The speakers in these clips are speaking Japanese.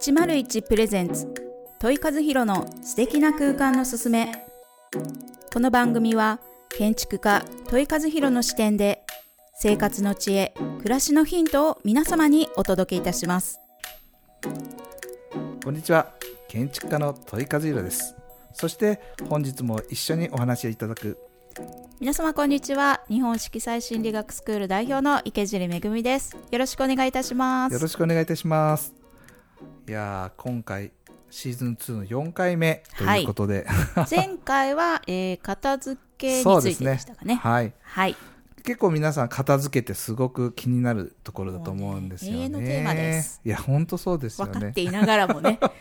101プレゼンツ。問い和弘の素敵な空間のすすめ。この番組は建築家問い和弘の視点で生活の知恵暮らしのヒントを皆様にお届けいたします。こんにちは。建築家の問い和弘です。そして本日も一緒にお話しいただく。皆様こんにちは。日本色彩心理学スクール代表の池尻恵です。よろしくお願いいたします。よろしくお願いいたしますいや今回シーズン2の4回目ということで、はい、前回は、えー、片付けについてでしたかね。ねはい、はい、結構皆さん片付けてすごく気になるところだと思うんですよね。永遠のテーマです。いや本当そうですよね。分かっていながらもね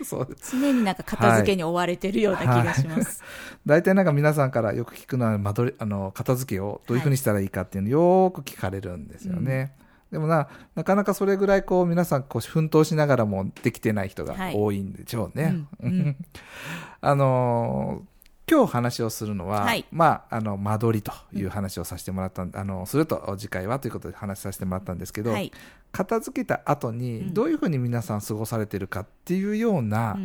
常になんか片付けに追われてるような気がします。大体、はい、なんか皆さんからよく聞くのは間取りあの片付けをどういうふうにしたらいいかっていうのをよく聞かれるんですよね。うんでもな、なかなかそれぐらいこう皆さんこう奮闘しながらもできてない人が多いんでしょうね。はいうんうん、あのー今日話をするのは、はい、まあ、あの、間取りという話をさせてもらった、うん、あの、すると次回はということで話させてもらったんですけど、はい、片付けた後にどういうふうに皆さん過ごされてるかっていうような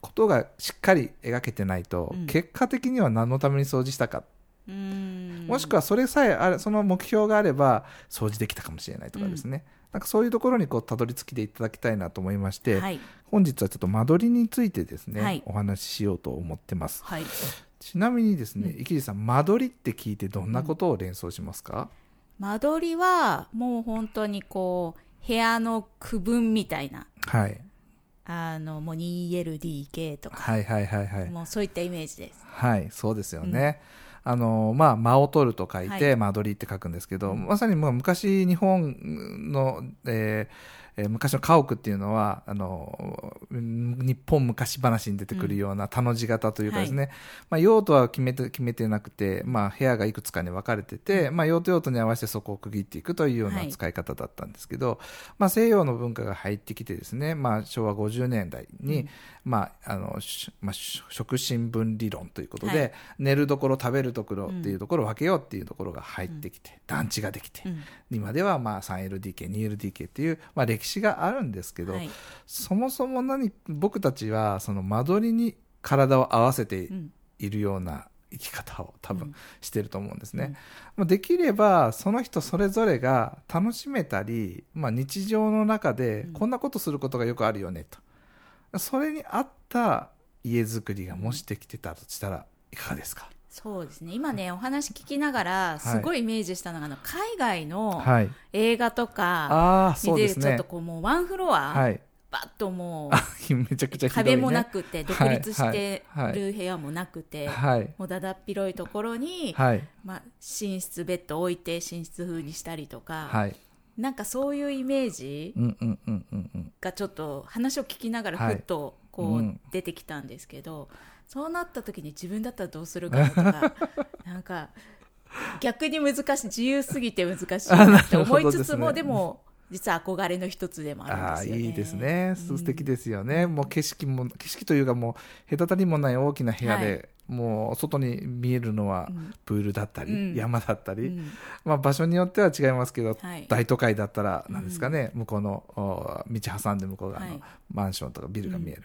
ことがしっかり描けてないと、うん、結果的には何のために掃除したかもしくはそれさえあれその目標があれば掃除できたかもしれないとかですね、うん、なんかそういうところにこうたどり着きでいただきたいなと思いまして、はい、本日はちょっと間取りについてですね、はい、お話ししようと思ってます、はい、ちなみにですね、池地さん間取りって聞いてどんなことを連想しますか、うん、間取りはもう本当にこう部屋の区分みたいな、はい、あのもう 2LDK とか、はいはいはいはい、もうそういったイメージです。はいそうですよね、うんあの、まあ、間を取ると書いて、間取りって書くんですけど、まさにもう昔日本の、えーえー、昔の家屋っていうのは、あの、日本昔話に出てくるような田の字型というかですね、うんはい、まあ、用途は決めて、決めてなくて、まあ、部屋がいくつかに分かれてて、まあ、用途用途に合わせてそこを区切っていくというような使い方だったんですけど、はい、まあ、西洋の文化が入ってきてですね、まあ、昭和50年代に、うん、まあ、あの、まあ、食新聞理論ということで、はい、寝るところ、食べるところっていうところを分けようっていうところが入ってきて、うん、団地ができて、今ではまあ 3LDK、2LDK っていう、まあ、歴史があるんですけど、はい、そもそも何僕たちはその間取りに体を合わせているような生き方を多分してると思うんですね。うん、できればその人それぞれが楽しめたり、まあ、日常の中でこんなことすることがよくあるよねと。それに合った家づくりがもしできてたとしたらいかがですか？そうですね。今ねお話聞きながらすごいイメージしたのが、はい、海外の映画とか見てるちょっとこうもうワンフロア、はい、バッともうめちゃくちゃ、ね、壁もなくて独立してる部屋もなくて、はい、もうだだっ広いところに、まあ、寝室ベッド置いて寝室風にしたりとか、はい、なんかそういうイメージがちょっと話を聞きながらふっとこう出てきたんですけど。そうなった時に自分だったらどうするかとか なんか逆に難しい自由すぎて難しいなって思いつつもで、ね,、も実は憧れの一つでもあるんですよね。いいですね。素敵ですよね。うん、もう景色も、景色というかもう隔たりもない大きな部屋で、はい、もう外に見えるのはプールだったり、うん、山だったり、うん、まあ場所によっては違いますけど、はい、大都会だったら何ですかね、向こうの道挟んで向こう側のマンションとかビルが見える。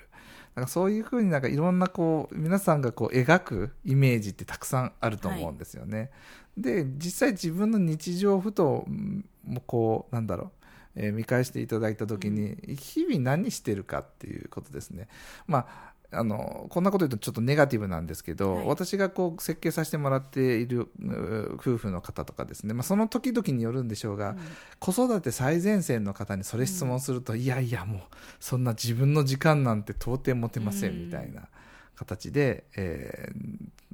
なんかそういうふうになんかいろんなこう皆さんがこう描くイメージってたくさんあると思うんですよね。はい、で実際自分の日常ふともこうなんだろうえー、見返していただいた時に日々何してるかっていうことですね。まああのこんなこと言うとちょっとネガティブなんですけど、はい、私がこう設計させてもらっている夫婦の方とかですね、まあ、その時々によるんでしょうが、うん、子育て最前線の方にそれ質問すると、うん、いやいやもうそんな自分の時間なんて到底持てません。みたいな。形で、え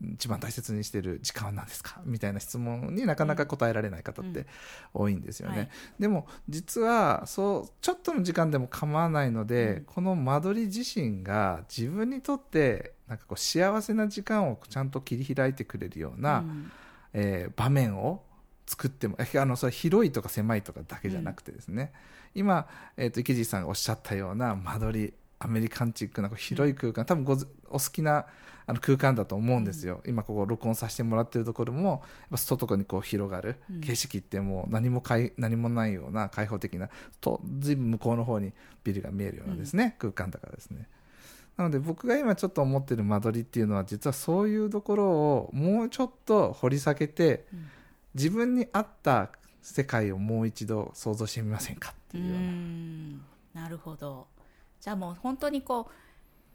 ー、一番大切にしている時間は何ですか？みたいな質問になかなか答えられない方って多いんですよね。うんはい、でも実はそうちょっとの時間でも構わないので、うん、この間取り自身が自分にとってなんかこう幸せな時間をちゃんと切り開いてくれるような、うん、えー、場面を作ってもあのそれ広いとか狭いとかだけじゃなくてですね、今、えーと、池地さんがおっしゃったような間取りアメリカンチックな広い空間、多分ごお好きなあの空間だと思うんですよ、うん、今ここ録音させてもらってるところもやっぱ外にこう広がる。景色ってもう何もかい何もないような開放的なとずいぶん向こうの方にビルが見えるようなですね、うん、空間だからですね。なので僕が今ちょっと思ってる間取りっていうのは実はそういうところをもうちょっと掘り下げて、自分に合った世界をもう一度想像してみませんかっていうような。なるほどじゃあもう本当にこ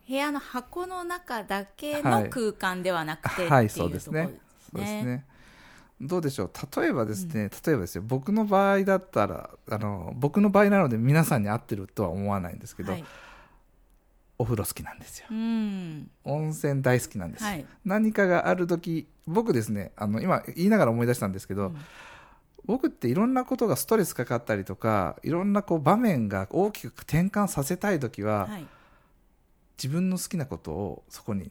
う部屋の箱の中だけの空間ではなくて、はい、はい、そうですね。そうですね。どうでしょう？例えばですね、うん、例えばですよ僕の場合だったらあの僕の場合なので皆さんに合ってるとは思わないんですけど、はい。お風呂好きなんですよ、うん、温泉大好きなんです、はい、何かがある時僕ですねあの今言いながら思い出したんですけど、うん、僕っていろんなことがストレスかかったりとかいろんなこう場面が大きく転換させたい時は、はい、自分の好きなことをそこに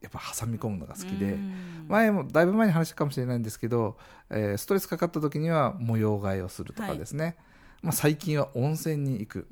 やっぱ挟み込むのが好きで前もだいぶ前に話したかもしれないんですけど、えー、ストレスかかった時には模様替えをするとかですね、はい。まあ、最近は温泉に行くっ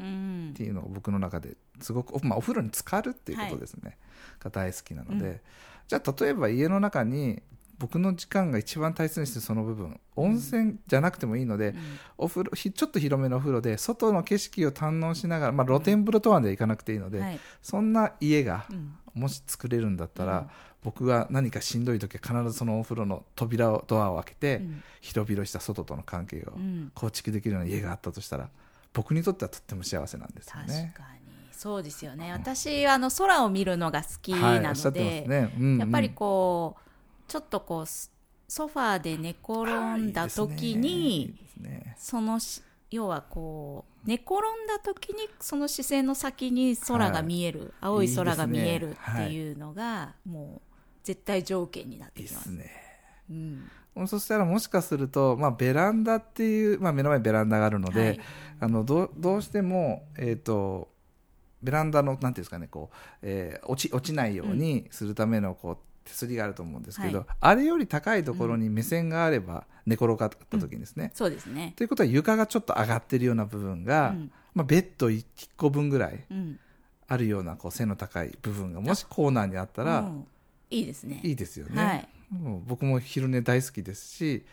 ていうのが僕の中ですごく、まあ、お風呂に浸かるっていうことですね、はい、が大好きなので、うん、じゃあ例えば家の中に僕の時間が一番大切にしてるその部分。温泉じゃなくてもいいので、うん、お風呂ちょっと広めのお風呂で外の景色を堪能しながら、まあ、露天風呂とはで行かなくていいので、はい、そんな家がもし作れるんだったら、うん、僕が何かしんどい時は必ずそのお風呂の扉をドアを開けて、うん、広々した外との関係を構築できるような家があったとしたら僕にとってはとっても幸せなんですよね。確かに。そうですよね。私あの空を見るのが好きなので、はいね。うんうん、やっぱりこうちょっとこうソファーで寝転んだ時に、ね、その要はこう寝転んだ時にその視線の先に空が見える、はい、青い空が見えるっていうのが、はい、もう絶対条件になってきます。いいね。うん、そしたらもしかすると、まあ、ベランダっていう、まあ、目の前にベランダがあるので、はい、あのどどうしても、えーと、ベランダのなんていうんですかねこう、えー、落ち落ちないようにするためのこう、手すりがあると思うんですけど、はい、あれより高いところに目線があれば寝転がった時にですね、うん、そうですね。ということは床がちょっと上がってるような部分が、うん、まあ、ベッド1個分ぐらいあるようなこう背の高い部分がもしコーナーにあったら、いいですね。いいですよね、はい、もう僕も昼寝大好きですし、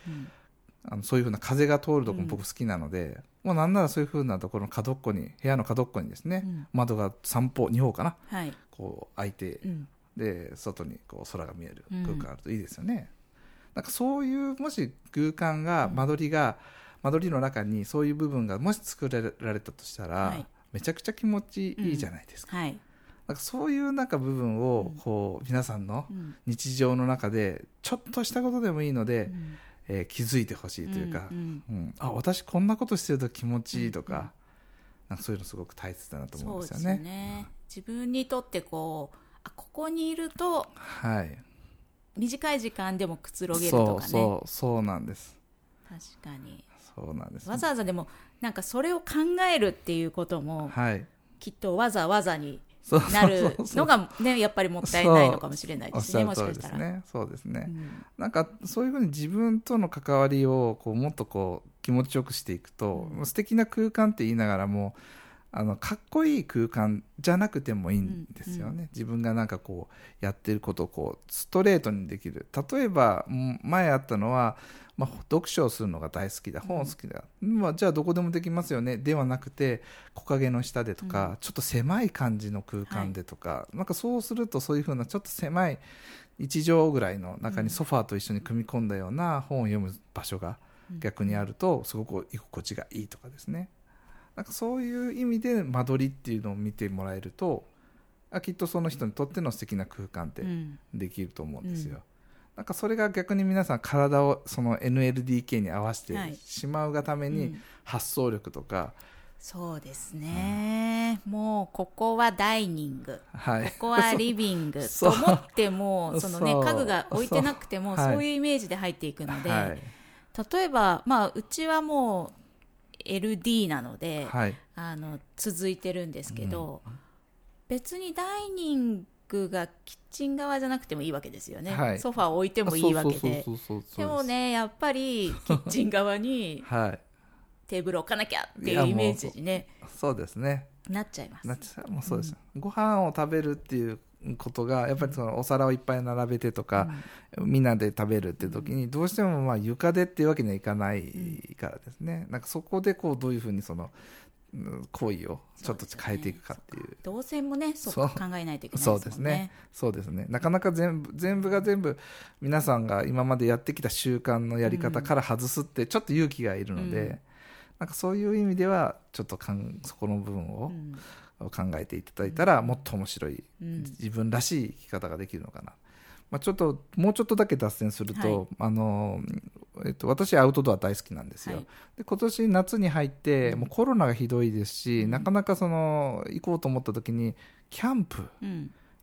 あのそういうふうな風が通るとこも僕好きなので、もうなんならそういうふうなところの角っこに部屋の角っこにですね、窓が3方2方かな、はい、こう開いて、で外にこう空が見える空間あるといいですよね、うん、なんかそういうもし空間が間取りが、間取りの中にそういう部分がもし作られたとしたら、はい、めちゃくちゃ気持ちいいじゃないですか、うん。はい、なんかそういうなんか部分をこう皆さんの日常の中でちょっとしたことでもいいので、うん、えー、気づいてほしいというか、うん。うん、あ私こんなことしてると気持ちいいとか,、なんかそういうのすごく大切だなと思うんですよね。ね。自分にとってこうここにいると、はい、短い時間でもくつろげるとかね。そうそうなんです。確かに。そうなんです、ね、わざわざでもなんかそれを考えるっていうことも、はい、きっとわざわざになるのがねやっぱりもったいないのかもしれないですね。もしかしたら。ねそうですね、うん、なんかそういうふうに自分との関わりをこうもっとこう気持ちよくしていくと、うん、素敵な空間って言いながらもあのかっこいい空間じゃなくてもいいんですよね、うんうん、自分がなんかこうやってることをこうストレートにできる。例えば前あったのは、まあ、読書をするのが大好きだ。本好きだ、うん、まあ、じゃあどこでもできますよね。ではなくて木陰の下でとか、うん、ちょっと狭い感じの空間でとか、はい、なんかそうするとそういうふうなちょっと狭い1畳ぐらいの中にソファーと一緒に組み込んだような本を読む場所が逆にあるとすごく居心地がいいとかですね。なんかそういう意味で間取りっていうのを見てもらえるとあきっとその人にとっての素敵な空間ってできると思うんですよ。うん、なんかそれが逆に皆さん体をその NLDK に合わせてしまうがために発想力とか、そうですね、うん、もうここはダイニング、はい、ここはリビング。と思っても その、ね、家具が置いてなくてもそういうイメージで入っていくので、はい、例えば、まあ、うちはもう LD なので、はい、あの続いてるんですけど、うん、別にダイニングがキッチン側じゃなくてもいいわけですよね、はい、ソファーを置いてもいいわけで。でもねやっぱりキッチン側に テーブル置かなきゃっていうイメージにねそうですね。なっちゃいます。なっちゃう。もうそうです、うん、ご飯を食べるっていうことがやっぱりそのお皿をいっぱい並べてとか、うん、みんなで食べるっていう時にどうしてもまあ床でっていうわけにはいかないからですね、なんかそこでこうどういうふうにその行為をちょっと変えていくかっていう。動線もね、そこ考えないといけないですね。そうですね。そうですね。なかなか全部、全部が全部、皆さんが今までやってきた習慣のやり方から外すって、ちょっと勇気がいるので、うん、なんかそういう意味では、ちょっとかんそこの部分を考えていただいたら、もっと面白い、自分らしい生き方ができるのかな。まあ、ちょっともうちょっとだけ脱線すると、はい、あのえっと、私アウトドア大好きなんですよ、はい、で今年夏に入ってもうコロナがひどいですし、うん、なかなかその行こうと思った時にキャンプ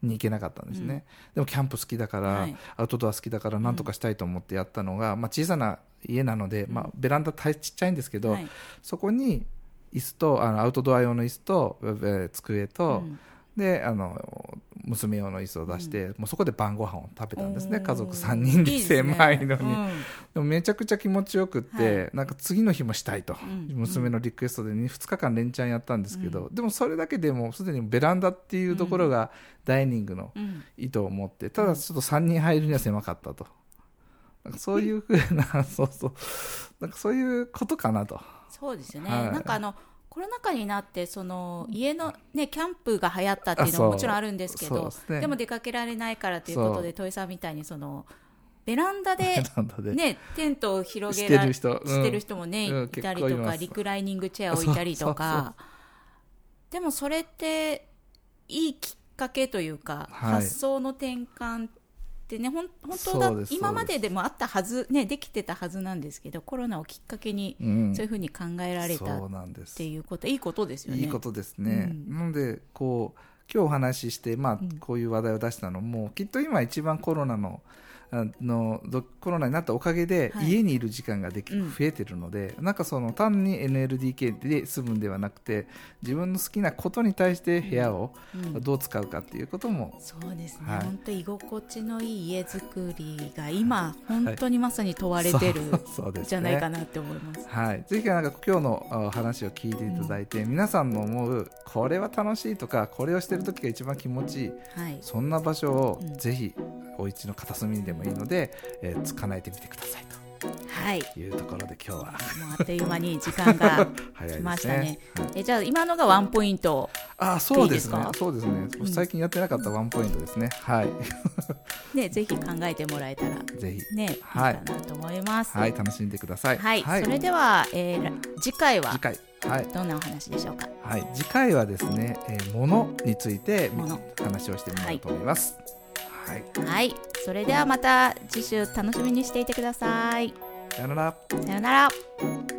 に行けなかったんですね、うん、でもキャンプ好きだから、はい、アウトドア好きだから何とかしたいと思ってやったのが、まあ、小さな家なので、まあ、ベランダちっちゃいんですけど、そこに椅子とあのアウトドア用の椅子と、えー、机と、うん。であの娘用の椅子を出して、うん、もうそこで晩ご飯を食べたんですね。家族3人で狭いのに、ね。うん、でもめちゃくちゃ気持ちよくって、はい、なんか次の日もしたいと、うん、娘のリクエストで 2, 2日間連チャンやったんですけど、でもそれだけでもすでにベランダっていうところがダイニングの意図を持ってただちょっと3人入るには狭かったと。なんかそういうふうな、そうそう、なんかそういうことかなと。そうですね。はい、なんかあの、コロナ禍になってその家の、ね、キャンプが流行ったっていうのももちろんあるんですけどで、ね,、も出かけられないからということで土井さんみたいにそのベランダで、ね、テントを広げらしてる人,、してる人もね、うん、いたりとかリクライニングチェア置いたりとか。でもそれっていいきっかけというか、はい、発想の転換ってね本当だ今まででもあったはず、ね、できてたはずなんですけどコロナをきっかけにそういうふうに考えられたっていうこと、うん、いいことですよね。いいことですね、うん、なのでこう今日お話しして、まあ、こういう話題を出したのも、きっと今一番コロナののコロナになったおかげで家にいる時間ができ、はい、増えてるので、うん、なんかその単に NLDK で住むんではなくて自分の好きなことに対して部屋をどう使うかっていうことも、うん、そうですね、はい、本当居心地のいい家作りが今本当にまさに問われてる、はい、じゃないかなって思います、はい、ぜひなんか今日の話を聞いていただいて、うん、皆さんの思うこれは楽しいとかこれをしてる時が一番気持ちいい、はい、そんな場所をぜひお家の片隅にでもいいので、えー、叶えてみてくださいと。はい、いうところで今日はもうあっという間に時間が 来ましたね。ねはい、えじゃあ今のがワンポイントあそうですね。そうですね。最近やってなかったワンポイントですね。はい。ねぜひ考えてもらえたらぜひねはいいいかなと思います。はい楽しんでください。はい。はい、それでは、えー、次回は次回はい、どんなお話でしょうか？はい、次回はですね、えー、物について話をしてみようと思います。はいはい、はい、それではまた次週楽しみにしていてください。さよなら。さよなら